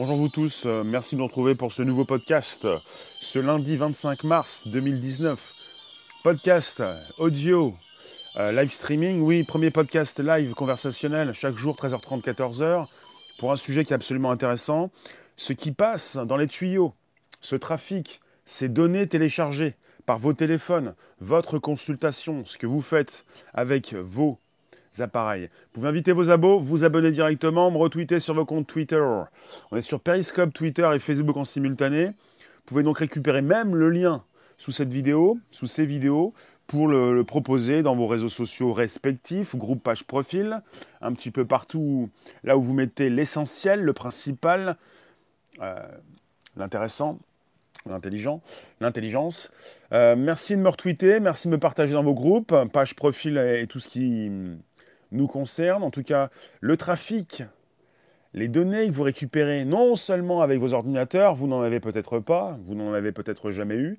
Bonjour vous tous, euh, merci de nous retrouver pour ce nouveau podcast, ce lundi 25 mars 2019. Podcast audio, euh, live streaming, oui, premier podcast live conversationnel, chaque jour 13h30, 14h, pour un sujet qui est absolument intéressant. Ce qui passe dans les tuyaux, ce trafic, ces données téléchargées par vos téléphones, votre consultation, ce que vous faites avec vos appareils. Vous pouvez inviter vos abos, vous abonner directement, me retweeter sur vos comptes Twitter. On est sur Periscope, Twitter et Facebook en simultané. Vous pouvez donc récupérer même le lien sous cette vidéo, sous ces vidéos, pour le, proposer dans vos réseaux sociaux respectifs, groupe, page, profil, un petit peu partout là où vous mettez l'essentiel, le principal, euh, l'intéressant, l'intelligent, l'intelligence. Euh, merci de me retweeter, merci de me partager dans vos groupes, page, profil et tout ce qui nous concerne. En tout cas, le trafic, les données que vous récupérez non seulement avec vos ordinateurs, vous n'en avez peut-être pas, vous n'en avez peut-être jamais eu.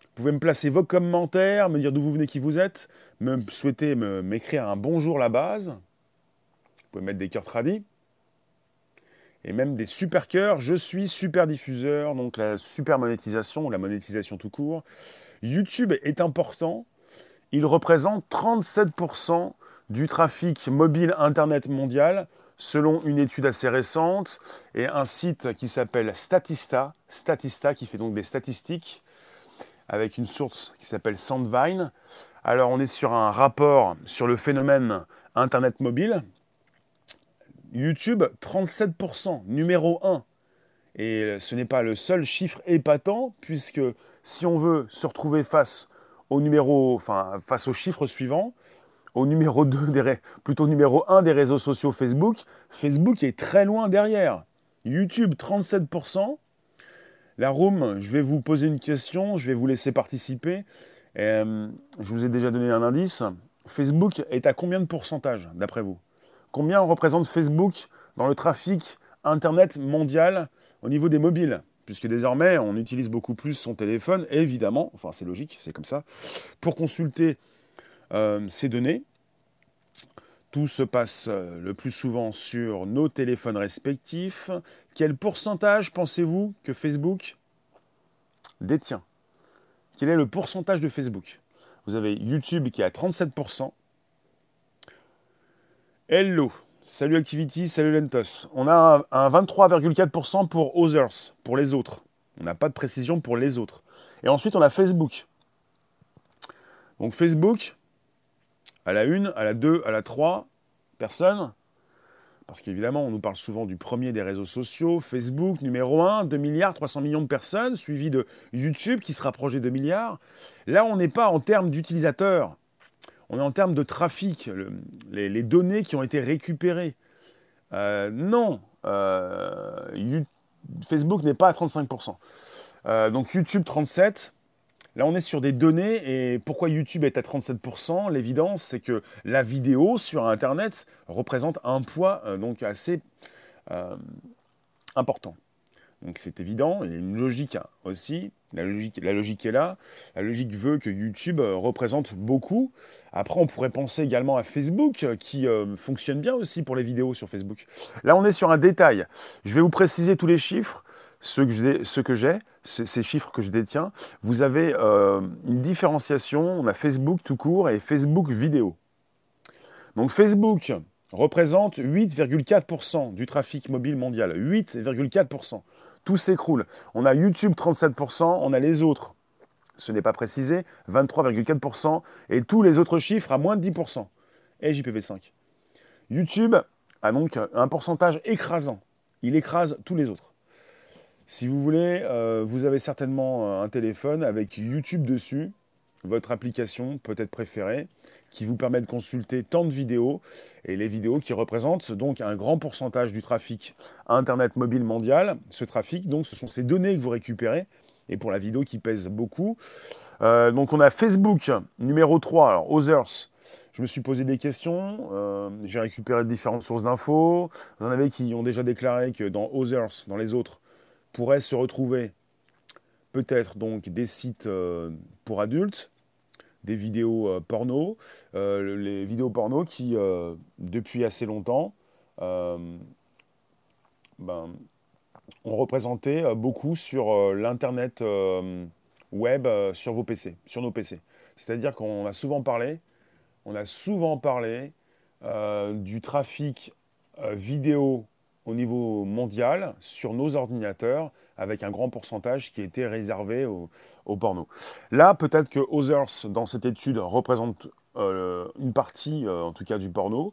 Vous pouvez me placer vos commentaires, me dire d'où vous venez, qui vous êtes, me souhaiter m'écrire un bonjour la base. Vous pouvez mettre des cœurs tradis et même des super cœurs. Je suis super diffuseur, donc la super monétisation la monétisation tout court. YouTube est important. Il représente 37% du trafic mobile Internet mondial, selon une étude assez récente et un site qui s'appelle Statista, Statista qui fait donc des statistiques avec une source qui s'appelle Sandvine. Alors on est sur un rapport sur le phénomène Internet mobile. YouTube, 37%, numéro 1. Et ce n'est pas le seul chiffre épatant, puisque si on veut se retrouver face au numéro, enfin face au chiffre suivant, au numéro 2 des, plutôt numéro 1 des réseaux sociaux Facebook, Facebook est très loin derrière. YouTube 37%. La room, je vais vous poser une question, je vais vous laisser participer. Euh, je vous ai déjà donné un indice. Facebook est à combien de pourcentage d'après vous? Combien représente Facebook dans le trafic Internet mondial au niveau des mobiles? Puisque désormais, on utilise beaucoup plus son téléphone, évidemment, enfin c'est logique, c'est comme ça, pour consulter euh, ces données. Tout se passe euh, le plus souvent sur nos téléphones respectifs. Quel pourcentage pensez-vous que Facebook détient? Quel est le pourcentage de Facebook? Vous avez YouTube qui est à 37%. Hello, salut Activity, salut Lentos. On a un 23,4% pour Others, pour les autres. On n'a pas de précision pour les autres. Et ensuite, on a Facebook. Donc Facebook, à la 1, à la 2, à la 3, personne. Parce qu'évidemment, on nous parle souvent du premier des réseaux sociaux, Facebook, numéro 1, 2 milliards, 300 millions de personnes, suivi de YouTube qui se rapproche des 2 milliards. Là, on n'est pas en termes d'utilisateurs, on est en termes de trafic, les, données qui ont été récupérées. Euh, non, euh, Facebook n'est pas à 35%. Euh, donc YouTube 37, Là, on est sur des données et pourquoi YouTube est à 37% L'évidence, c'est que la vidéo sur Internet représente un poids euh, donc assez euh, important. Donc c'est évident, il y a une logique hein, aussi. La logique, est là. La logique veut que YouTube euh, représente beaucoup. Après, on pourrait penser également à Facebook, qui fonctionne bien aussi pour les vidéos sur Facebook. Là, on est sur un détail. Je vais vous préciser tous les chiffres ce que j'ai, ces chiffres que je détiens, vous avez euh, une différenciation, on a Facebook tout court et Facebook vidéo. Donc Facebook représente 8,4% du trafic mobile mondial, 8,4%. Tout s'écroule. On a YouTube 37%, on a les autres, ce n'est pas précisé, 23,4%, et tous les autres chiffres à moins de 10%, et JPV5. YouTube a donc un pourcentage écrasant, il écrase tous les autres. Si vous voulez, euh, vous avez certainement euh, un téléphone avec YouTube dessus, votre application peut-être préférée, qui vous permet de consulter tant de vidéos, et les vidéos qui représentent donc un grand pourcentage du trafic Internet mobile mondial. Ce trafic, donc, ce sont ces données que vous récupérez, et pour la vidéo qui pèse beaucoup. Euh, donc on a Facebook, numéro 3, alors Others. Je me suis posé des questions, j'ai récupéré différentes sources d'infos. Vous en avez qui ont déjà déclaré que dans Others, dans les autres, pourrait se retrouver peut-être donc des sites euh, pour adultes, des vidéos euh, porno, euh, les vidéos porno qui, depuis assez longtemps, ben, ont représenté beaucoup sur l'internet web sur vos PC, sur nos PC. C'est-à-dire qu'on a souvent parlé, on a souvent parlé du trafic vidéo au niveau mondial sur nos ordinateurs avec un grand pourcentage qui était réservé au, porno. Là, peut-être que Others, dans cette étude, représente euh, une partie, euh, en tout cas, du porno.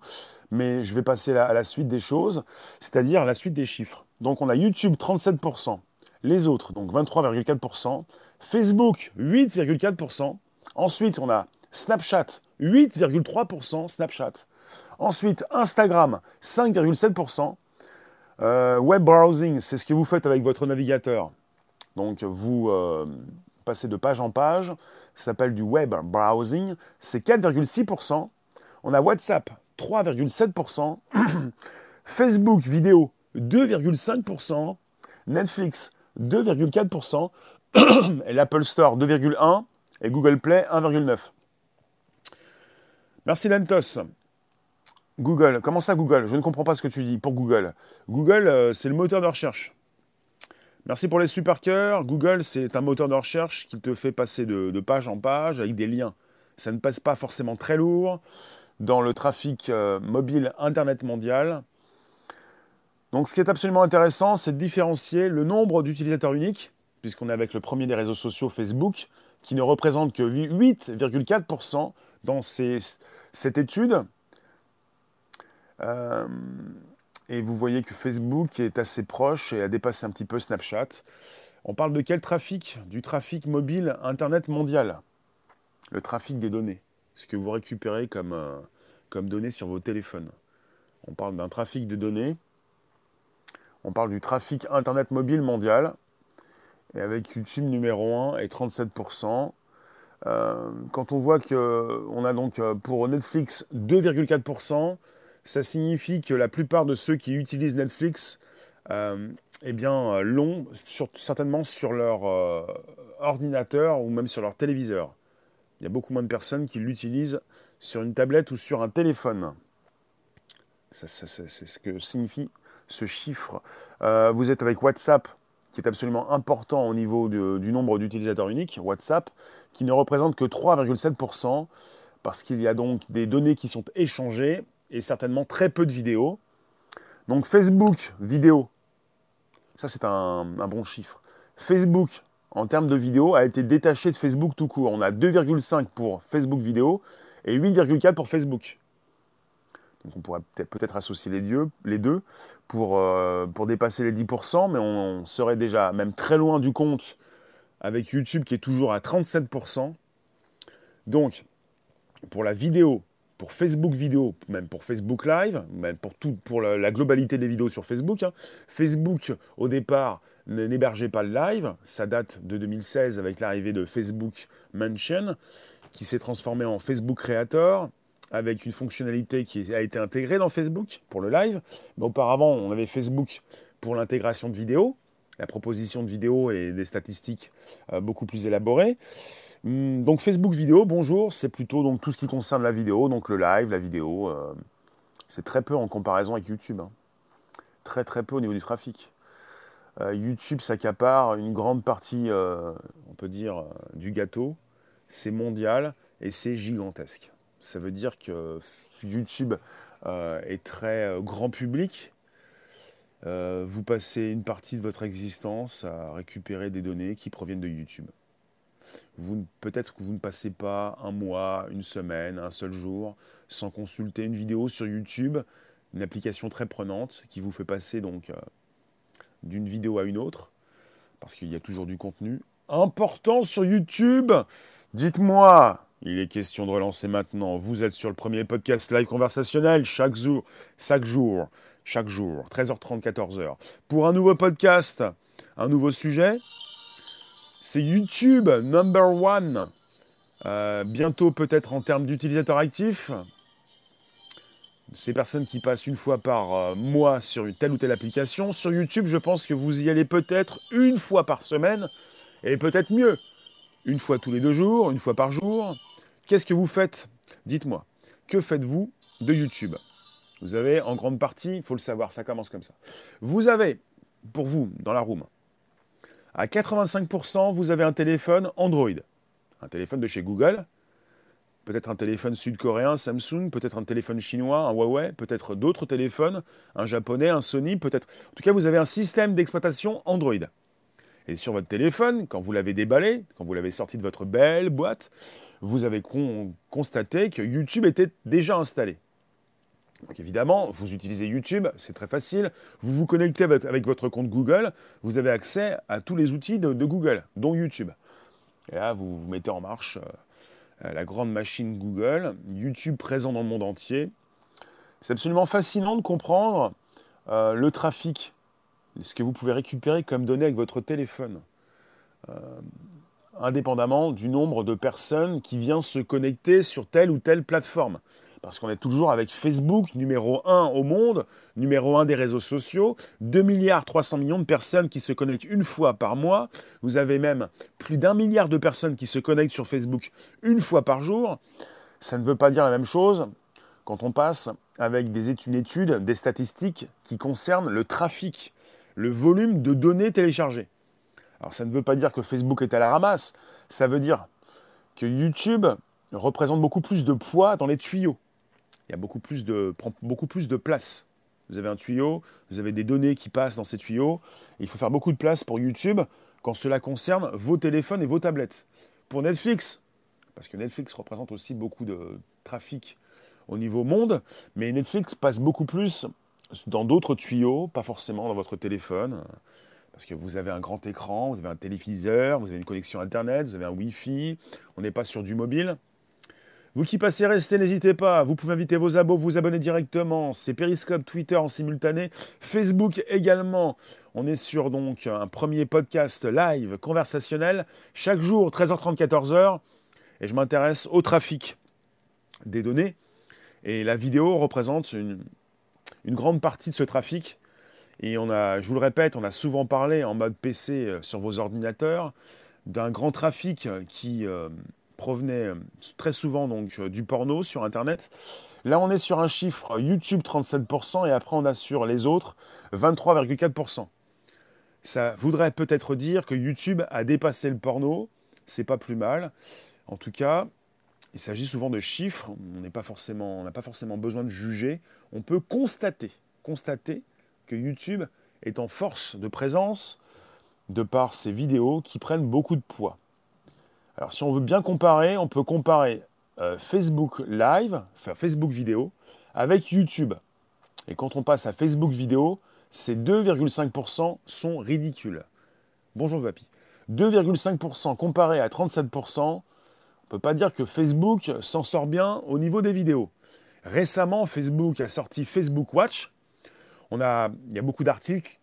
Mais je vais passer à la suite des choses, c'est-à-dire la suite des chiffres. Donc, on a YouTube 37%, les autres, donc 23,4%, Facebook 8,4%. Ensuite, on a Snapchat 8,3%, Snapchat. Ensuite, Instagram 5,7%. Euh, web browsing, c'est ce que vous faites avec votre navigateur. Donc, vous passez de page en page ça s'appelle du web browsing, c'est 4,6%. On a WhatsApp, 3,7%. Facebook vidéo, 2,5%. Netflix, 2,4%. et l'Apple Store, 2,1%. Et Google Play, 1,9%. Merci Lentos. Google, comment ça Google? Je ne comprends pas ce que tu dis pour Google. Google, euh, c'est le moteur de recherche. Merci pour les super cœurs. Google, c'est un moteur de recherche qui te fait passer de, page en page avec des liens. Ça ne passe pas forcément très lourd dans le trafic euh, mobile Internet mondial. Donc ce qui est absolument intéressant, c'est de différencier le nombre d'utilisateurs uniques, puisqu'on est avec le premier des réseaux sociaux Facebook, qui ne représente que 8,4% dans cette étude. Euh, et vous voyez que Facebook est assez proche et a dépassé un petit peu Snapchat. On parle de quel trafic? Du trafic mobile Internet mondial. Le trafic des données. Ce que vous récupérez comme, euh, comme données sur vos téléphones. On parle d'un trafic de données. On parle du trafic Internet mobile mondial. Et avec YouTube numéro 1 et 37%. Euh, quand on voit qu'on a donc pour Netflix 2,4%, ça signifie que la plupart de ceux qui utilisent Netflix euh, eh bien, l'ont certainement sur leur euh, ordinateur ou même sur leur téléviseur. Il y a beaucoup moins de personnes qui l'utilisent sur une tablette ou sur un téléphone. c'est ce que signifie ce chiffre. Euh, vous êtes avec WhatsApp, qui est absolument important au niveau du nombre d'utilisateurs uniques, WhatsApp, qui ne représente que 3,7%, parce qu'il y a donc des données qui sont échangées et certainement très peu de vidéos. Donc Facebook, vidéo, ça c'est un, bon chiffre. Facebook, en termes de vidéos, a été détaché de Facebook tout court. On a 2,5 pour Facebook vidéo et 8,4 pour Facebook. Donc on pourrait peut-être associer les deux, les deux pour, euh, pour dépasser les 10%, mais on serait déjà même très loin du compte avec YouTube qui est toujours à 37%. Donc, pour la vidéo, pour Facebook vidéo, même pour Facebook Live, même pour, tout, pour la, globalité des vidéos sur Facebook. Hein. Facebook, au départ, n'hébergeait pas le live. Ça date de 2016 avec l'arrivée de Facebook Mention, qui s'est transformé en Facebook Creator, avec une fonctionnalité qui a été intégrée dans Facebook pour le live. Mais auparavant, on avait Facebook pour l'intégration de vidéos, la proposition de vidéos et des statistiques euh, beaucoup plus élaborées. Hmm, donc Facebook vidéo, bonjour, c'est plutôt donc tout ce qui concerne la vidéo, donc le live, la vidéo. Euh, c'est très peu en comparaison avec YouTube. Hein. Très très peu au niveau du trafic. Euh, YouTube s'accapare une grande partie, euh, on peut dire, du gâteau. C'est mondial et c'est gigantesque. Ça veut dire que YouTube est très grand public. vous passez une partie de votre existence à récupérer des données qui proviennent de YouTube peut-être que vous ne passez pas un mois, une semaine, un seul jour sans consulter une vidéo sur YouTube, une application très prenante qui vous fait passer donc euh, d'une vidéo à une autre, parce qu'il y a toujours du contenu important sur YouTube. Dites-moi, il est question de relancer maintenant. Vous êtes sur le premier podcast live conversationnel chaque jour, chaque jour, chaque jour, 13h30, 14h, pour un nouveau podcast, un nouveau sujet. C'est YouTube, number one. Euh, bientôt peut-être en termes d'utilisateurs actifs. Ces personnes qui passent une fois par euh, mois sur une telle ou telle application. Sur YouTube, je pense que vous y allez peut-être une fois par semaine, et peut-être mieux, une fois tous les deux jours, une fois par jour. Qu'est-ce que vous faites? Dites-moi, que faites-vous de YouTube? Vous avez en grande partie, il faut le savoir, ça commence comme ça. Vous avez pour vous dans la room. À 85%, vous avez un téléphone Android, un téléphone de chez Google, peut-être un téléphone sud-coréen, Samsung, peut-être un téléphone chinois, un Huawei, peut-être d'autres téléphones, un japonais, un Sony, peut-être. En tout cas, vous avez un système d'exploitation Android. Et sur votre téléphone, quand vous l'avez déballé, quand vous l'avez sorti de votre belle boîte, vous avez constaté que YouTube était déjà installé. Donc évidemment, vous utilisez YouTube, c'est très facile. Vous vous connectez avec votre compte Google, vous avez accès à tous les outils de, Google, dont YouTube. Et là, vous, mettez en marche euh, la grande machine Google, YouTube présent dans le monde entier. C'est absolument fascinant de comprendre euh, le trafic, ce que vous pouvez récupérer comme données avec votre téléphone. Euh, indépendamment du nombre de personnes qui viennent se connecter sur telle ou telle plateforme. Parce qu'on est toujours avec Facebook, numéro 1 au monde, numéro 1 des réseaux sociaux, 2 milliards 300 millions de personnes qui se connectent une fois par mois. Vous avez même plus d'un milliard de personnes qui se connectent sur Facebook une fois par jour. Ça ne veut pas dire la même chose quand on passe avec des études, des statistiques qui concernent le trafic, le volume de données téléchargées. Alors ça ne veut pas dire que Facebook est à la ramasse, ça veut dire que YouTube représente beaucoup plus de poids dans les tuyaux il y a beaucoup plus de, beaucoup plus de place. Vous avez un tuyau, vous avez des données qui passent dans ces tuyaux. il faut faire beaucoup de place pour YouTube quand cela concerne vos téléphones et vos tablettes. Pour Netflix, parce que Netflix représente aussi beaucoup de trafic au niveau monde, mais Netflix passe beaucoup plus dans d'autres tuyaux, pas forcément dans votre téléphone, parce que vous avez un grand écran, vous avez un téléviseur, vous avez une connexion Internet, vous avez un Wi-Fi, on n'est pas sur du mobile. Vous qui passez, restez, n'hésitez pas. Vous pouvez inviter vos abos, vous abonner directement. C'est Periscope, Twitter en simultané, Facebook également. On est sur donc un premier podcast live conversationnel chaque jour 13h30 14h et je m'intéresse au trafic des données et la vidéo représente une, grande partie de ce trafic. Et on a, je vous le répète, on a souvent parlé en mode PC euh, sur vos ordinateurs d'un grand trafic qui euh, provenait euh, très souvent donc euh, du porno sur Internet. Là, on est sur un chiffre YouTube 37% et après on a sur les autres 23,4%. Ça voudrait peut-être dire que YouTube a dépassé le porno. C'est pas plus mal. En tout cas, il s'agit souvent de chiffres. On n'est pas n'a pas forcément besoin de juger. On peut constater, constater que YouTube est en force de présence de par ses vidéos qui prennent beaucoup de poids. Alors si on veut bien comparer, on peut comparer euh, Facebook Live, enfin Facebook vidéo, avec YouTube. Et quand on passe à Facebook vidéo, ces 2,5% sont ridicules. Bonjour Vapi. 2,5% comparé à 37%, on ne peut pas dire que Facebook s'en sort bien au niveau des vidéos. Récemment, Facebook a sorti Facebook Watch. On a, il y a beaucoup d'articles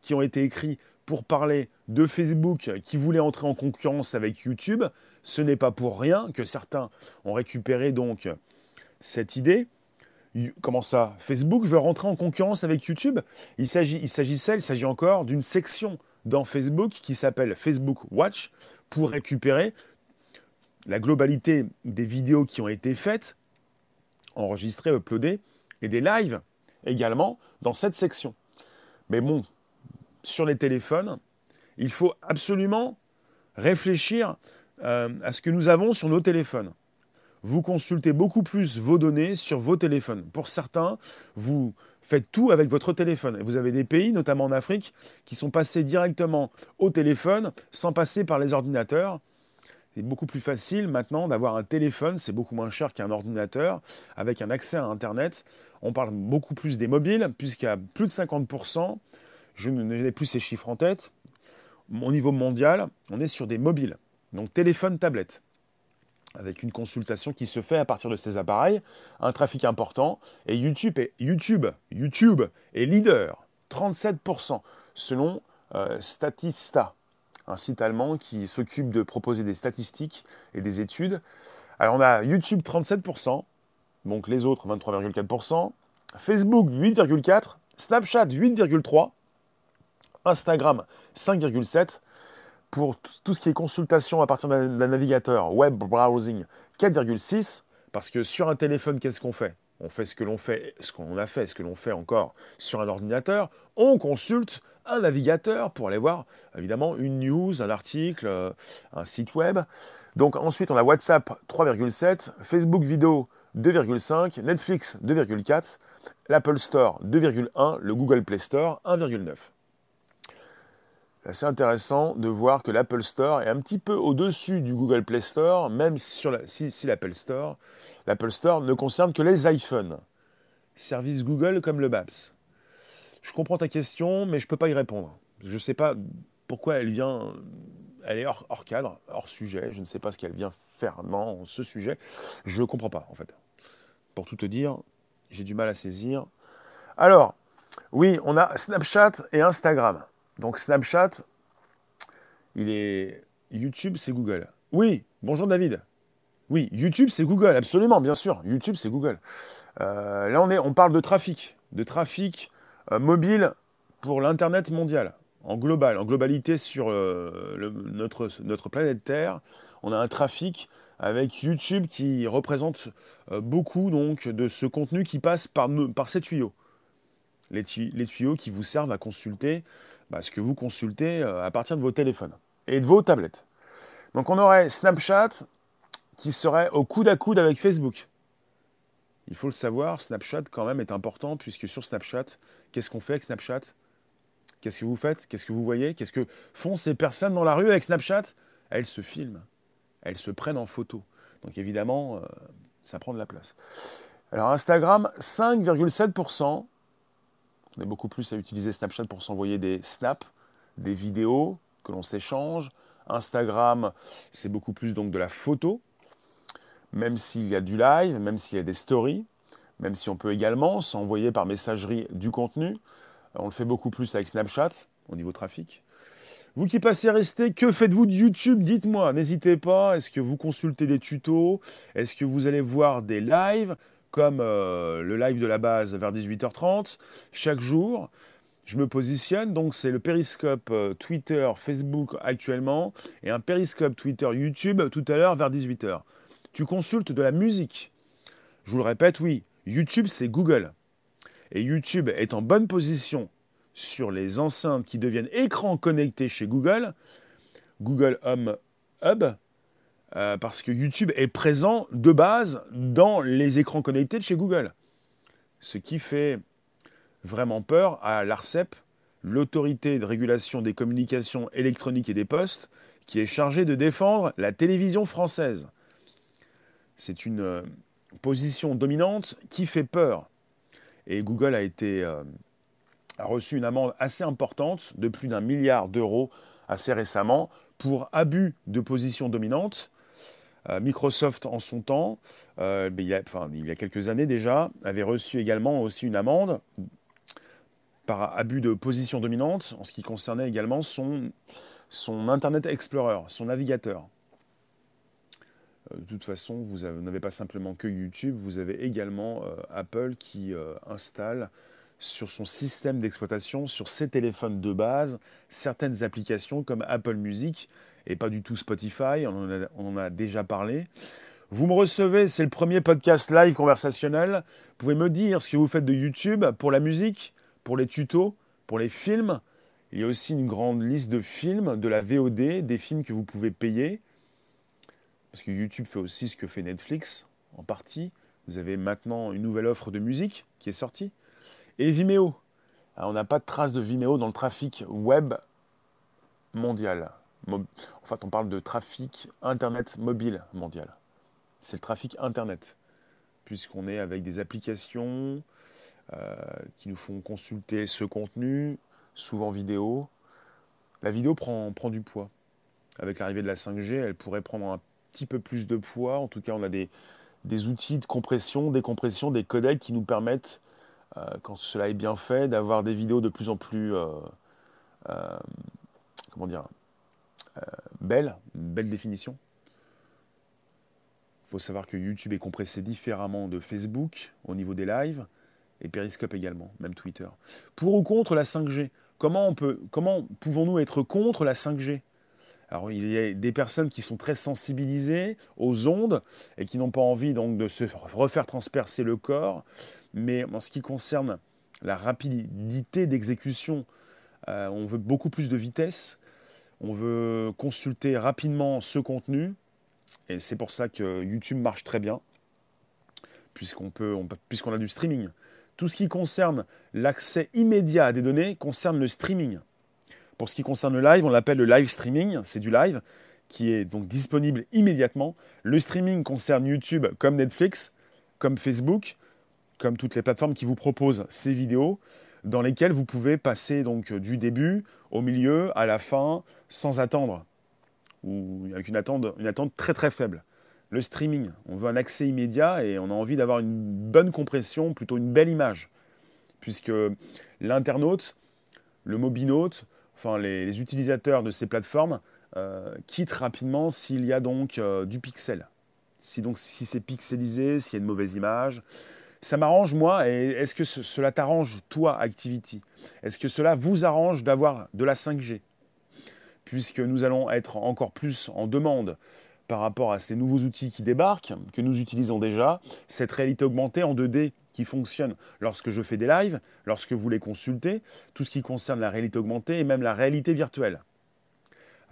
qui ont été écrits pour parler de Facebook qui voulait entrer en concurrence avec YouTube. Ce n'est pas pour rien que certains ont récupéré donc cette idée. Comment ça? Facebook veut rentrer en concurrence avec YouTube? Il s'agissait, il s'agit encore d'une section dans Facebook qui s'appelle Facebook Watch pour récupérer la globalité des vidéos qui ont été faites, enregistrées, uploadées, et des lives également dans cette section. Mais bon, sur les téléphones, il faut absolument réfléchir euh, à ce que nous avons sur nos téléphones. Vous consultez beaucoup plus vos données sur vos téléphones. Pour certains, vous faites tout avec votre téléphone. vous avez des pays, notamment en Afrique, qui sont passés directement au téléphone sans passer par les ordinateurs. C'est beaucoup plus facile maintenant d'avoir un téléphone, c'est beaucoup moins cher qu'un ordinateur, avec un accès à Internet. On parle beaucoup plus des mobiles, puisqu'à plus de 50%, je n'ai plus ces chiffres en tête. Au niveau mondial, on est sur des mobiles, donc téléphone, tablette, avec une consultation qui se fait à partir de ces appareils, un trafic important, et YouTube est, YouTube, YouTube est leader, 37%, selon euh, Statista, un site allemand qui s'occupe de proposer des statistiques et des études. Alors on a YouTube 37%, donc les autres 23,4%, Facebook 8,4%, Snapchat 8,3%, Instagram 5,7. Pour tout ce qui est consultation à partir d'un navigateur, web browsing 4,6. Parce que sur un téléphone, qu'est-ce qu'on fait? On fait ce que l'on fait, ce qu'on a fait, ce que l'on fait encore sur un ordinateur. On consulte un navigateur pour aller voir évidemment une news, un article, euh, un site web. Donc ensuite on a WhatsApp 3,7, Facebook vidéo 2,5, Netflix 2,4, l'Apple Store 2,1, le Google Play Store 1,9. C'est intéressant de voir que l'Apple Store est un petit peu au-dessus du Google Play Store, même si, l'Apple Store, l'Apple Store ne concerne que les iPhones. Service Google comme le Maps. Je comprends ta question, mais je ne peux pas y répondre. Je ne sais pas pourquoi elle vient. Elle est hors, cadre, hors sujet. Je ne sais pas ce qu'elle vient faire dans ce sujet. Je ne comprends pas, en fait. Pour tout te dire, j'ai du mal à saisir. Alors, oui, on a Snapchat et Instagram. Donc Snapchat, il est YouTube, c'est Google. Oui, bonjour David. Oui, YouTube, c'est Google, absolument, bien sûr. YouTube, c'est Google. Euh, là, on, est, on parle de trafic, de trafic euh, mobile pour l'Internet mondial, en global, en globalité sur euh, notre, planète Terre. On a un trafic avec YouTube qui représente beaucoup donc de ce contenu qui passe par ces tuyaux. Les, tuyaux qui vous servent à consulter bah, ce que vous consultez à partir de vos téléphones et de vos tablettes. Donc on aurait Snapchat qui serait au coude à coude avec Facebook. Il faut le savoir, Snapchat quand même est important puisque sur Snapchat, qu'est-ce qu'on fait avec Snapchat? Qu'est-ce que vous faites? Qu'est-ce que vous voyez? Qu'est-ce que font ces personnes dans la rue avec Snapchat? Elles se filment, elles se prennent en photo. Donc évidemment, euh, ça prend de la place. Alors Instagram, 5,7%. On est beaucoup plus à utiliser Snapchat pour s'envoyer des snaps, des vidéos que l'on s'échange. Instagram, c'est beaucoup plus donc de la photo, même s'il y a du live, même s'il y a des stories, même si on peut également s'envoyer par messagerie du contenu. On le fait beaucoup plus avec Snapchat au niveau trafic. Vous qui passez rester, que faites-vous de YouTube? Dites-moi, n'hésitez pas. Est-ce que vous consultez des tutos? Est-ce que vous allez voir des lives? Comme euh, le live de la base vers 18h30 chaque jour je me positionne, donc c'est le périscope euh, Twitter, Facebook actuellement, et un périscope Twitter, YouTube tout à l'heure vers 18h tu consultes de la musique. Je vous le répète, oui, YouTube, c'est Google. Et YouTube est en bonne position sur les enceintes qui deviennent écrans connectés chez Google, Google Home Hub, euh, parce que YouTube est présent de base dans les écrans connectés de chez Google. Ce qui fait vraiment peur à l'ARCEP, l'autorité de régulation des communications électroniques et des postes, qui est chargée de défendre la télévision française. C'est une euh, position dominante qui fait peur. Et Google a, été, euh, a reçu une amende assez importante de plus d'un milliard d'euros assez récemment pour abus de position dominante. Euh, Microsoft, en son temps, il, y a, enfin, il y a quelques années déjà, avait reçu également aussi une amende par abus de position dominante en ce qui concernait également son, Internet Explorer, son navigateur. Euh, de toute façon, vous n'avez pas simplement que YouTube, vous avez également euh, Apple qui euh, installe sur son système d'exploitation, sur ses téléphones de base, certaines applications comme Apple Music et pas du tout Spotify, on en a, déjà parlé. Vous me recevez, c'est le premier podcast live conversationnel. Vous pouvez me dire ce que vous faites de YouTube pour la musique, pour les tutos, pour les films. Il y a aussi une grande liste de films, de la VOD, des films que vous pouvez payer. Parce que YouTube fait aussi ce que fait Netflix, en partie. Vous avez maintenant une nouvelle offre de musique qui est sortie. Et Vimeo. on n'a pas de trace de Vimeo dans le trafic web mondial. En fait, on parle de trafic Internet mobile mondial. C'est le trafic Internet. Puisqu'on est avec des applications euh, qui nous font consulter ce contenu, souvent vidéo. La vidéo prend, du poids. Avec l'arrivée de la 5G, elle pourrait prendre un petit peu plus de poids. En tout cas, on a des, outils de compression, décompression, des codecs qui nous permettent, euh, quand cela est bien fait, d'avoir des vidéos de plus en plus, euh, comment dire, belles, belle définition. Il faut savoir que YouTube est compressé différemment de Facebook au niveau des lives et Periscope également, même Twitter. Pour ou contre la 5G Comment, on peut, comment pouvons-nous être contre la 5G alors il y a des personnes qui sont très sensibilisées aux ondes et qui n'ont pas envie donc de se refaire transpercer le corps. Mais en ce qui concerne la rapidité d'exécution Euh, on veut beaucoup plus de vitesse. On veut consulter rapidement ce contenu. Et c'est pour ça que YouTube marche très bien, puisqu'on a du streaming. Tout ce qui concerne l'accès immédiat à des données concerne le streaming. Pour ce qui concerne le live, on l'appelle le live streaming, c'est du live qui est donc disponible immédiatement. Le streaming concerne YouTube comme Netflix, comme Facebook, comme toutes les plateformes qui vous proposent ces vidéos dans lesquelles vous pouvez passer donc du début au milieu à la fin sans attendre ou avec une attente, très très faible. Le streaming, on veut un accès immédiat et on a envie d'avoir une bonne compression, plutôt une belle image, puisque l'internaute, le mobinaute, enfin les, utilisateurs de ces plateformes euh, quittent rapidement s'il y a donc euh, du pixel. Si c'est pixelisé, s'il y a une mauvaise image, ça m'arrange moi. Et est-ce que cela t'arrange toi, Activity? Est-ce que cela vous arrange d'avoir de la 5G puisque nous allons être encore plus en demande par rapport à ces nouveaux outils qui débarquent, que nous utilisons déjà, cette réalité augmentée en 2D qui fonctionne lorsque je fais des lives, lorsque vous les consultez, tout ce qui concerne la réalité augmentée et même la réalité virtuelle.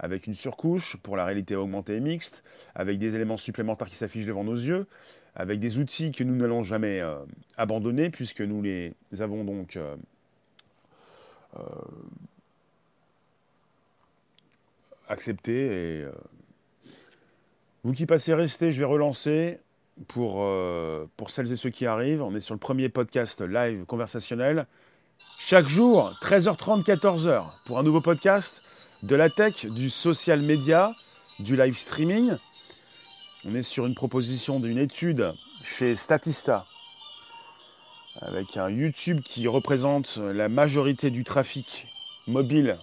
Avec une surcouche pour la réalité augmentée et mixte, avec des éléments supplémentaires qui s'affichent devant nos yeux, avec des outils que nous n'allons jamais euh, abandonner puisque nous les avons donc euh, euh, euh, vous qui passez, restez, je vais relancer pour, pour celles et ceux qui arrivent. On est sur le premier podcast live conversationnel. Chaque jour, 13h30, 14h, pour un nouveau podcast de la tech, du social media, du live streaming. On est sur une proposition d'une étude chez Statista, avec un YouTube qui représente la majorité du trafic mobile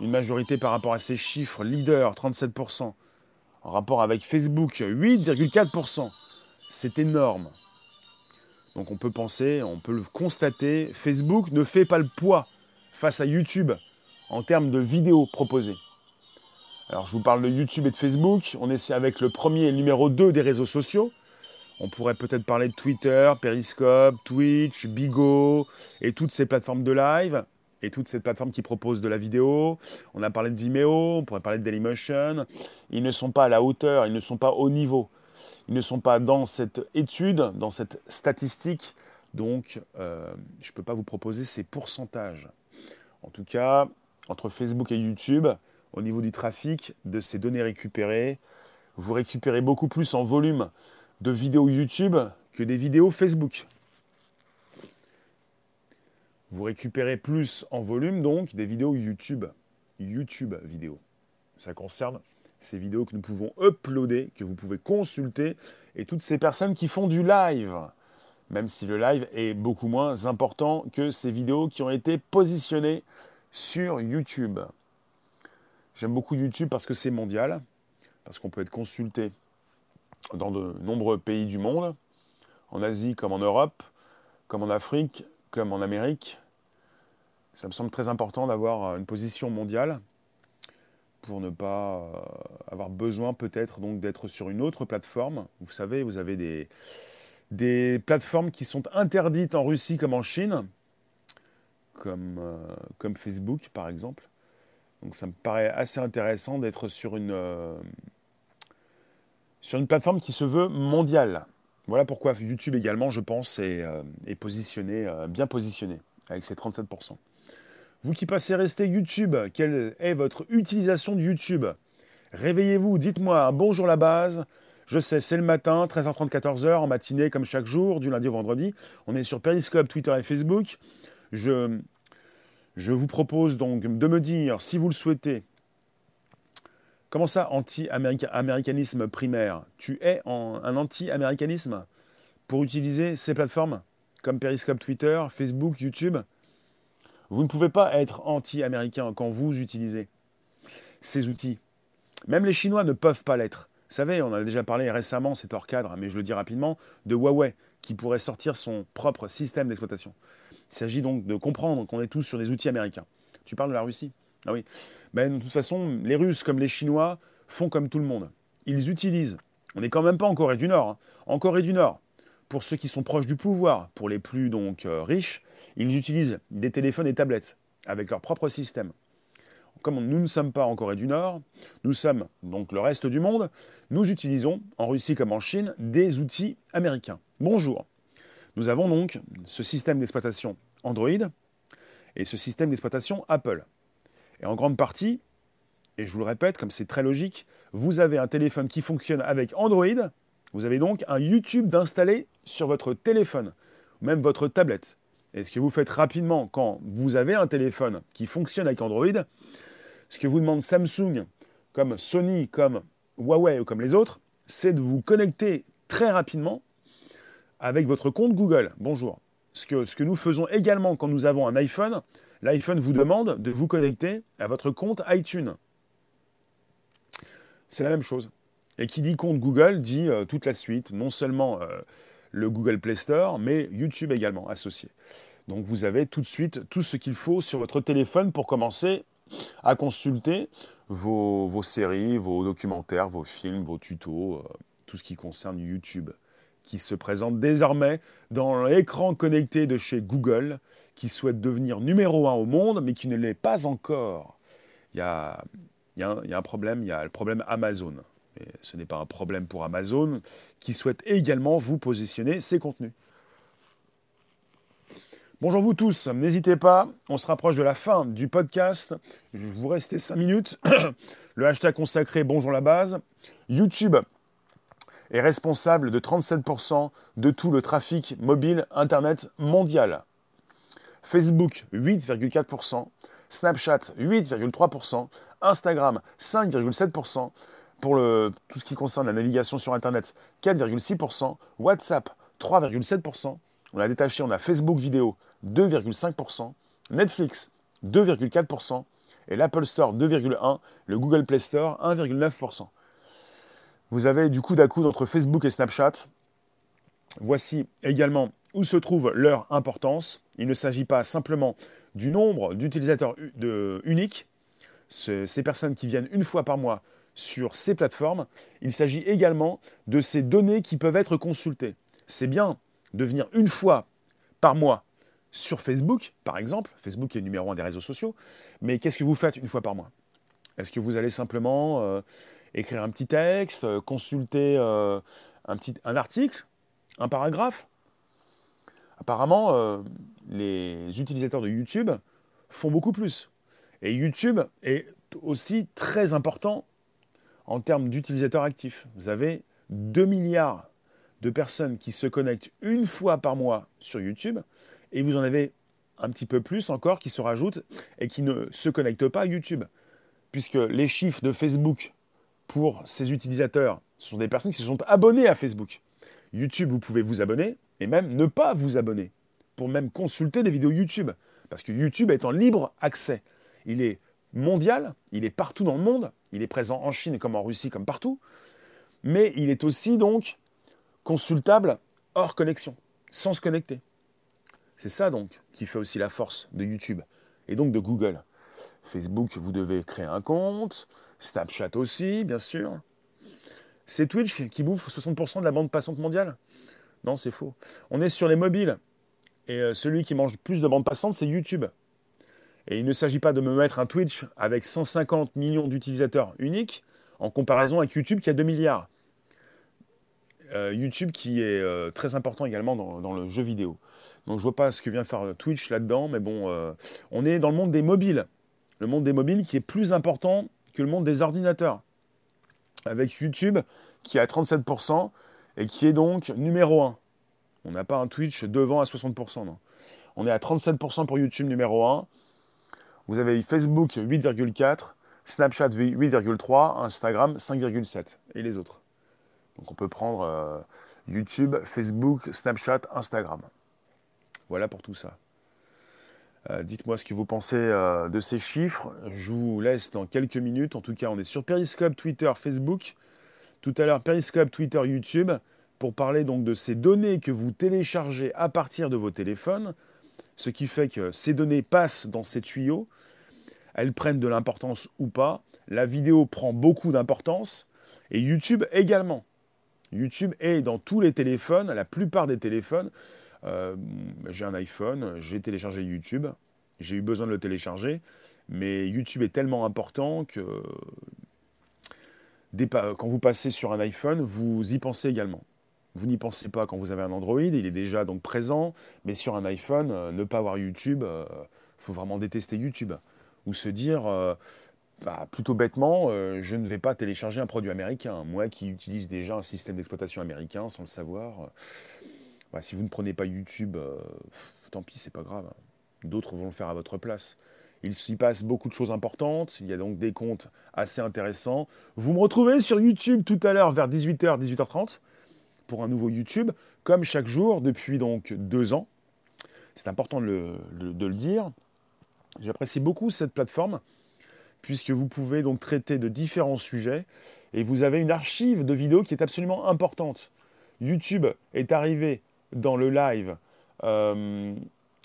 une majorité par rapport à ces chiffres, leader 37%, en rapport avec Facebook 8,4%. C'est énorme. Donc on peut penser, on peut le constater, Facebook ne fait pas le poids face à YouTube en termes de vidéos proposées. Alors je vous parle de YouTube et de Facebook, on est avec le premier et le numéro 2 des réseaux sociaux. On pourrait peut-être parler de Twitter, Periscope, Twitch, Bigo et toutes ces plateformes de live et toutes ces plateformes qui proposent de la vidéo. On a parlé de Vimeo, on pourrait parler de Dailymotion. Ils ne sont pas à la hauteur, ils ne sont pas au niveau. Ils ne sont pas dans cette étude, dans cette statistique. Donc, euh, je ne peux pas vous proposer ces pourcentages. En tout cas, entre Facebook et YouTube, au niveau du trafic, de ces données récupérées, vous récupérez beaucoup plus en volume de vidéos YouTube que des vidéos Facebook. Vous récupérez plus en volume donc des vidéos YouTube. YouTube vidéo. Ça concerne ces vidéos que nous pouvons uploader, que vous pouvez consulter, et toutes ces personnes qui font du live. Même si le live est beaucoup moins important que ces vidéos qui ont été positionnées sur YouTube. J'aime beaucoup YouTube parce que c'est mondial, parce qu'on peut être consulté dans de nombreux pays du monde, en Asie comme en Europe, comme en Afrique, comme en Amérique. Ça me semble très important d'avoir une position mondiale pour ne pas euh, avoir besoin peut-être donc d'être sur une autre plateforme. Vous savez, vous avez des, des plateformes qui sont interdites en Russie comme en Chine, comme, euh, comme Facebook par exemple. Donc ça me paraît assez intéressant d'être sur une, euh, sur une plateforme qui se veut mondiale. Voilà pourquoi YouTube également, je pense, est, est positionné, bien positionné, avec ses 37%. Vous qui passez rester YouTube, quelle est votre utilisation de YouTube? Réveillez-vous, dites-moi bonjour la base. Je sais, c'est le matin, 13h30, 14h, en matinée comme chaque jour, du lundi au vendredi. On est sur Periscope, Twitter et Facebook. Je, vous propose donc de me dire, si vous le souhaitez, comment ça, anti-américanisme primaire? Tu es en, un anti-américanisme pour utiliser ces plateformes comme Periscope, Twitter, Facebook, YouTube? Vous ne pouvez pas être anti-américain quand vous utilisez ces outils. Même les Chinois ne peuvent pas l'être. Vous savez, on a déjà parlé récemment, c'est hors cadre, mais je le dis rapidement, de Huawei, qui pourrait sortir son propre système d'exploitation. Il s'agit donc de comprendre qu'on est tous sur des outils américains. Tu parles de la Russie Ah oui. Ben, de toute façon, les Russes comme les Chinois font comme tout le monde. Ils utilisent, on n'est quand même pas en Corée du Nord, hein. en Corée du Nord, pour ceux qui sont proches du pouvoir, pour les plus donc euh, riches, ils utilisent des téléphones et tablettes avec leur propre système. Comme nous ne sommes pas en Corée du Nord, nous sommes donc le reste du monde, nous utilisons, en Russie comme en Chine, des outils américains. Bonjour. Nous avons donc ce système d'exploitation Android et ce système d'exploitation Apple. Et en grande partie, et je vous le répète, comme c'est très logique, vous avez un téléphone qui fonctionne avec Android, vous avez donc un YouTube d'installer sur votre téléphone, même votre tablette. Et ce que vous faites rapidement quand vous avez un téléphone qui fonctionne avec Android, ce que vous demande Samsung, comme Sony, comme Huawei ou comme les autres, c'est de vous connecter très rapidement avec votre compte Google. Bonjour. Ce que, nous faisons également quand nous avons un iPhone, l'iPhone vous demande de vous connecter à votre compte iTunes. C'est la même chose. Et qui dit compte Google dit euh, toute la suite, non seulement euh, le Google Play Store, mais YouTube également associé. Donc vous avez tout de suite tout ce qu'il faut sur votre téléphone pour commencer à consulter vos, séries, vos documentaires, vos films, vos tutos, euh, tout ce qui concerne YouTube, qui se présente désormais dans l'écran connecté de chez Google, qui souhaite devenir numéro un au monde, mais qui ne l'est pas encore. Il y a, un problème, il y a le problème Amazon ce n'est pas un problème pour Amazon, qui souhaite également vous positionner ses contenus. Bonjour vous tous, n'hésitez pas, on se rapproche de la fin du podcast. Je vous restez 5 minutes. Le hashtag consacré Bonjour la base. YouTube est responsable de 37% de tout le trafic mobile Internet mondial. Facebook 8,4%, Snapchat 8,3%, Instagram 5,7%, pour le, tout ce qui concerne la navigation sur Internet, 4,6%. WhatsApp, 3,7%. On a détaché, on a Facebook vidéo, 2,5%. Netflix, 2,4%. Et l'Apple Store, 2,1%. Le Google Play Store, 1,9%. Vous avez du coup d'à coup entre Facebook et Snapchat. Voici également où se trouve leur importance. Il ne s'agit pas simplement du nombre d'utilisateurs uniques, ces personnes qui viennent une fois par mois sur ces plateformes, il s'agit également de ces données qui peuvent être consultées. C'est bien de venir une fois par mois sur Facebook, par exemple. Facebook est numéro un des réseaux sociaux. Mais qu'est-ce que vous faites une fois par mois? Est-ce que vous allez simplement euh, écrire un petit texte, euh, consulter euh, un, petit, un article, un paragraphe Apparemment, les utilisateurs de YouTube font beaucoup plus. Et YouTube est aussi très important en termes d'utilisateurs actifs. Vous avez 2 milliards de personnes qui se connectent une fois par mois sur YouTube, et vous en avez un petit peu plus encore qui se rajoutent et qui ne se connectent pas à YouTube. Puisque les chiffres de Facebook pour ces utilisateurs ce sont des personnes qui se sont abonnées à Facebook. YouTube, vous pouvez vous abonner et même ne pas vous abonner pour même consulter des vidéos YouTube. Parce que YouTube est en libre accès. Il est mondial, il est partout dans le monde, il est présent en Chine comme en Russie comme partout, mais il est aussi donc consultable hors connexion, sans se connecter. C'est ça donc qui fait aussi la force de YouTube et donc de Google. Facebook, vous devez créer un compte, Snapchat aussi, bien sûr. C'est Twitch qui bouffe 60% de la bande passante mondiale Non, c'est faux. On est sur les mobiles. Et euh, celui qui mange plus de bande passante, c'est YouTube. Et il ne s'agit pas de me mettre un Twitch avec 150 millions d'utilisateurs uniques en comparaison avec YouTube qui a 2 milliards. Euh, YouTube qui est euh, très important également dans, le jeu vidéo. Donc je vois pas ce que vient faire Twitch là-dedans, mais bon, on est dans le monde des mobiles. Le monde des mobiles qui est plus important que le monde des ordinateurs. Avec YouTube qui est à 37% et qui est donc numéro 1. On n'a pas un Twitch devant à 60%. Non. On est à 37% pour YouTube numéro 1 vous avez Facebook 8,4, Snapchat 8,3, Instagram 5,7 et les autres. Donc on peut prendre euh, YouTube, Facebook, Snapchat, Instagram. Voilà pour tout ça. Euh, dites-moi ce que vous pensez euh, de ces chiffres. Je vous laisse dans quelques minutes. En tout cas, on est sur Periscope, Twitter, Facebook. Tout à l'heure, Periscope, Twitter, YouTube, pour parler donc de ces données que vous téléchargez à partir de vos téléphones ce qui fait que ces données passent dans ces tuyaux, elles prennent de l'importance ou pas, la vidéo prend beaucoup d'importance, et YouTube également. YouTube est dans tous les téléphones, la plupart des téléphones. Euh, j'ai un iPhone, j'ai téléchargé YouTube, j'ai eu besoin de le télécharger. Mais YouTube est tellement important que quand vous passez sur un iPhone, vous y pensez également. Vous n'y pensez pas quand vous avez un Android, il est déjà donc présent, mais sur un iPhone, euh, ne pas avoir YouTube, il euh, faut vraiment détester YouTube. Ou se dire, bah, plutôt bêtement, je ne vais pas télécharger un produit américain. Moi qui utilise déjà un système d'exploitation américain sans le savoir, bah, si vous ne prenez pas YouTube, tant pis, c'est pas grave. D'autres vont le faire à votre place. Il s'y passe beaucoup de choses importantes. Il y a donc des comptes assez intéressants. Vous me retrouvez sur YouTube tout à l'heure vers 18h, 18h30 pour un nouveau YouTube, comme chaque jour depuis donc deux ans. C'est important de le, de le dire. J'apprécie beaucoup cette plateforme puisque vous pouvez donc traiter de différents sujets et vous avez une archive de vidéos qui est absolument importante. YouTube est arrivé dans le live euh,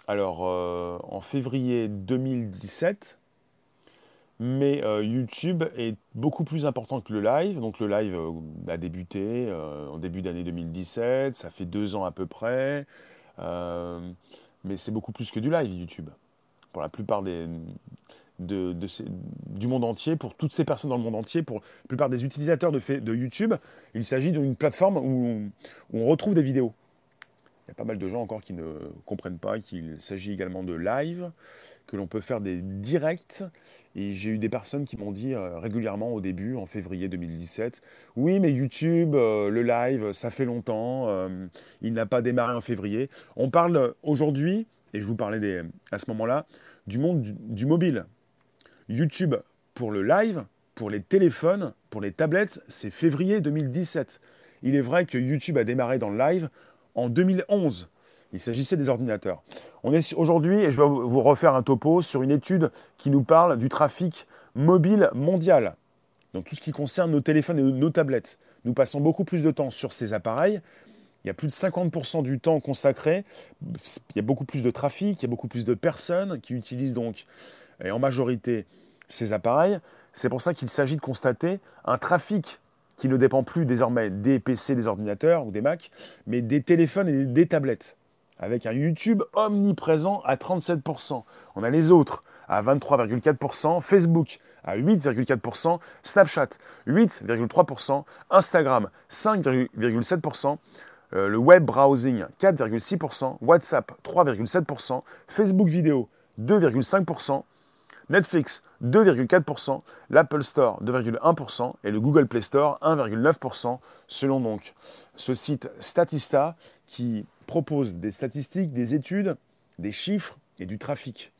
alors euh, en février 2017, mais euh, YouTube est beaucoup plus important que le live. Donc le live a débuté en début d'année 2017, ça fait deux ans à peu près, mais c'est beaucoup plus que du live YouTube. Pour la plupart des, du monde entier, pour toutes ces personnes dans le monde entier, pour la plupart des utilisateurs de YouTube, il s'agit d'une plateforme où on retrouve des vidéos. Il y a pas mal de gens encore qui ne comprennent pas qu'il s'agit également de live, que l'on peut faire des directs. Et j'ai eu des personnes qui m'ont dit euh, régulièrement au début, en février 2017, oui, mais YouTube, euh, le live, ça fait longtemps, euh, il n'a pas démarré en février. On parle aujourd'hui, et je vous parlais à ce moment-là, du monde du mobile. YouTube pour le live, pour les téléphones, pour les tablettes, c'est février 2017. Il est vrai que YouTube a démarré dans le live en 2011. Il s'agissait des ordinateurs. On est aujourd'hui, et je vais vous refaire un topo sur une étude qui nous parle du trafic mobile mondial. Donc tout ce qui concerne nos téléphones et nos tablettes. Nous passons beaucoup plus de temps sur ces appareils. Il y a plus de 50% du temps consacré. Il y a beaucoup plus de trafic, il y a beaucoup plus de personnes qui utilisent donc, et en majorité, ces appareils. C'est pour ça qu'il s'agit de constater un trafic qui ne dépend plus désormais des PC, des ordinateurs ou des Macs, mais des téléphones et des tablettes, avec un YouTube omniprésent à 37%. On a les autres à 23,4%, Facebook à 8,4%, Snapchat 8,3%, Instagram 5,7%, euh, le web browsing 4,6%, WhatsApp 3,7%, Facebook vidéo 2,5%, Netflix 2,4%, l'Apple Store 2,1% et le Google Play Store 1,9% selon donc ce site Statista qui propose des statistiques, des études, des chiffres et du trafic.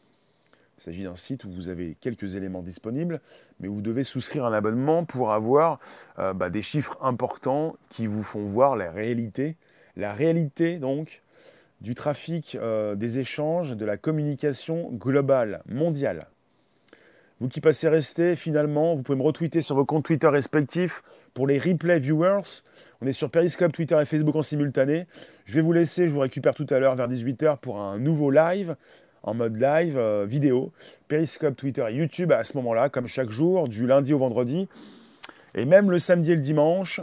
Il s'agit d'un site où vous avez quelques éléments disponibles, mais vous devez souscrire un abonnement pour avoir euh, bah, des chiffres importants qui vous font voir la réalité. La réalité donc du trafic, euh, des échanges, de la communication globale, mondiale. Vous qui passez rester, finalement, vous pouvez me retweeter sur vos comptes Twitter respectifs pour les replay viewers. On est sur Periscope, Twitter et Facebook en simultané. Je vais vous laisser, je vous récupère tout à l'heure vers 18h pour un nouveau live en mode live euh, vidéo. Periscope, Twitter et YouTube à ce moment-là, comme chaque jour, du lundi au vendredi. Et même le samedi et le dimanche.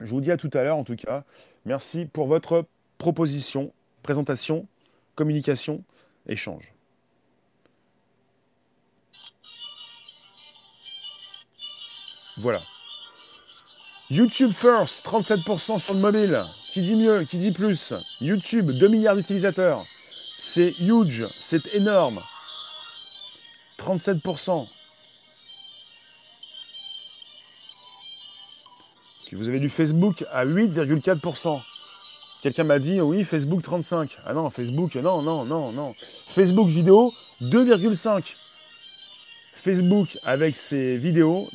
Je vous dis à tout à l'heure en tout cas. Merci pour votre proposition, présentation, communication, échange. Voilà. YouTube First, 37% sur le mobile. Qui dit mieux Qui dit plus YouTube, 2 milliards d'utilisateurs. C'est huge, c'est énorme. 37%. Parce que vous avez du Facebook à 8,4%. Quelqu'un m'a dit, oui, Facebook 35. Ah non, Facebook, non, non, non, non. Facebook vidéo, 2,5. Facebook avec ses vidéos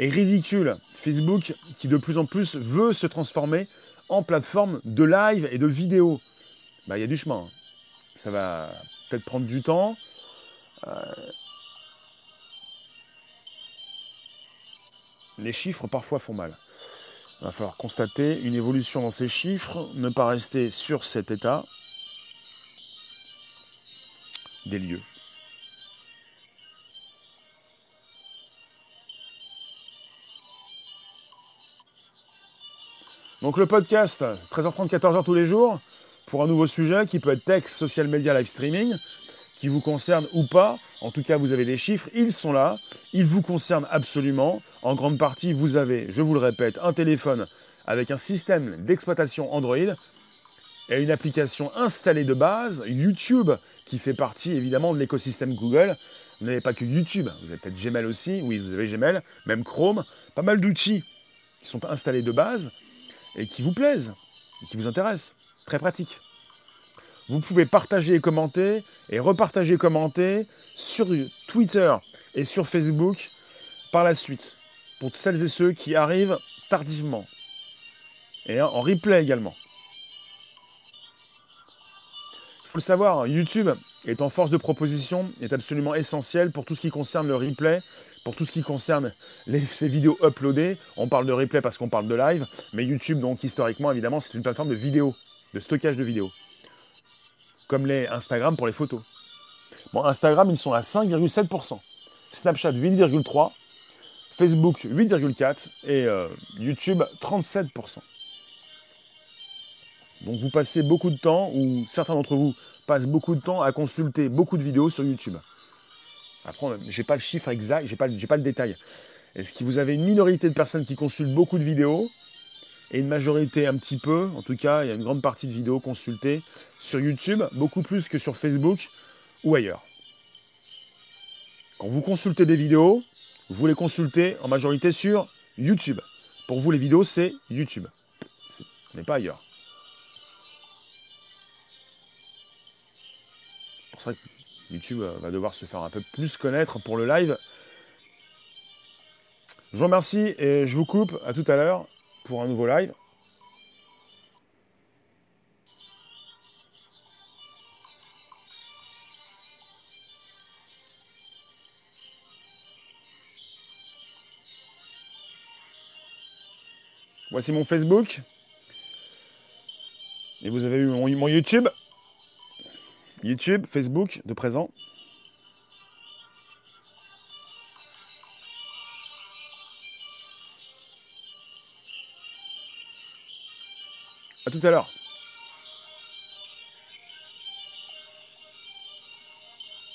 est ridicule. Facebook qui de plus en plus veut se transformer en plateforme de live et de vidéo. Bah, il y a du chemin. Ça va peut-être prendre du temps. Euh, les chiffres parfois font mal. Il va falloir constater une évolution dans ces chiffres, ne pas rester sur cet état des lieux. Donc le podcast, 13h30, 14h tous les jours, pour un nouveau sujet qui peut être tech, social media, live streaming, qui vous concernent ou pas. En tout cas, vous avez des chiffres, ils sont là, ils vous concernent absolument. En grande partie, vous avez, je vous le répète, un téléphone avec un système d'exploitation Android et une application installée de base, YouTube, qui fait partie évidemment de l'écosystème Google. Vous n'avez pas que YouTube, vous avez peut-être Gmail aussi, oui, vous avez Gmail, même Chrome, pas mal d'outils qui sont installés de base et qui vous plaisent, et qui vous intéressent. Très pratique. Vous pouvez partager et commenter et repartager et commenter sur Twitter et sur Facebook par la suite, pour celles et ceux qui arrivent tardivement. Et en replay également. Il faut le savoir, YouTube est en force de proposition, est absolument essentiel pour tout ce qui concerne le replay, pour tout ce qui concerne ces vidéos uploadées. On parle de replay parce qu'on parle de live, mais YouTube, donc historiquement, évidemment, c'est une plateforme de vidéo, de stockage de vidéos. Comme les Instagram pour les photos. Bon, Instagram, ils sont à 5,7%. Snapchat, 8,3%. Facebook, 8,4%. Et euh, YouTube, 37%. Donc vous passez beaucoup de temps, ou certains d'entre vous passent beaucoup de temps à consulter beaucoup de vidéos sur YouTube. Après, je n'ai pas le chiffre exact, je n'ai pas, pas, le détail. Est-ce que vous avez une minorité de personnes qui consultent beaucoup de vidéos? Et une majorité un petit peu, en tout cas, il y a une grande partie de vidéos consultées sur YouTube, beaucoup plus que sur Facebook ou ailleurs. Quand vous consultez des vidéos, vous les consultez en majorité sur YouTube. Pour vous, les vidéos, c'est YouTube. N'est pas ailleurs. Pour ça que YouTube euh, va devoir se faire un peu plus connaître pour le live. Je vous remercie et je vous coupe. À tout à l'heure pour un nouveau live. Voici mon Facebook. Et vous avez eu mon YouTube. YouTube, Facebook de présent. À tout à l'heure.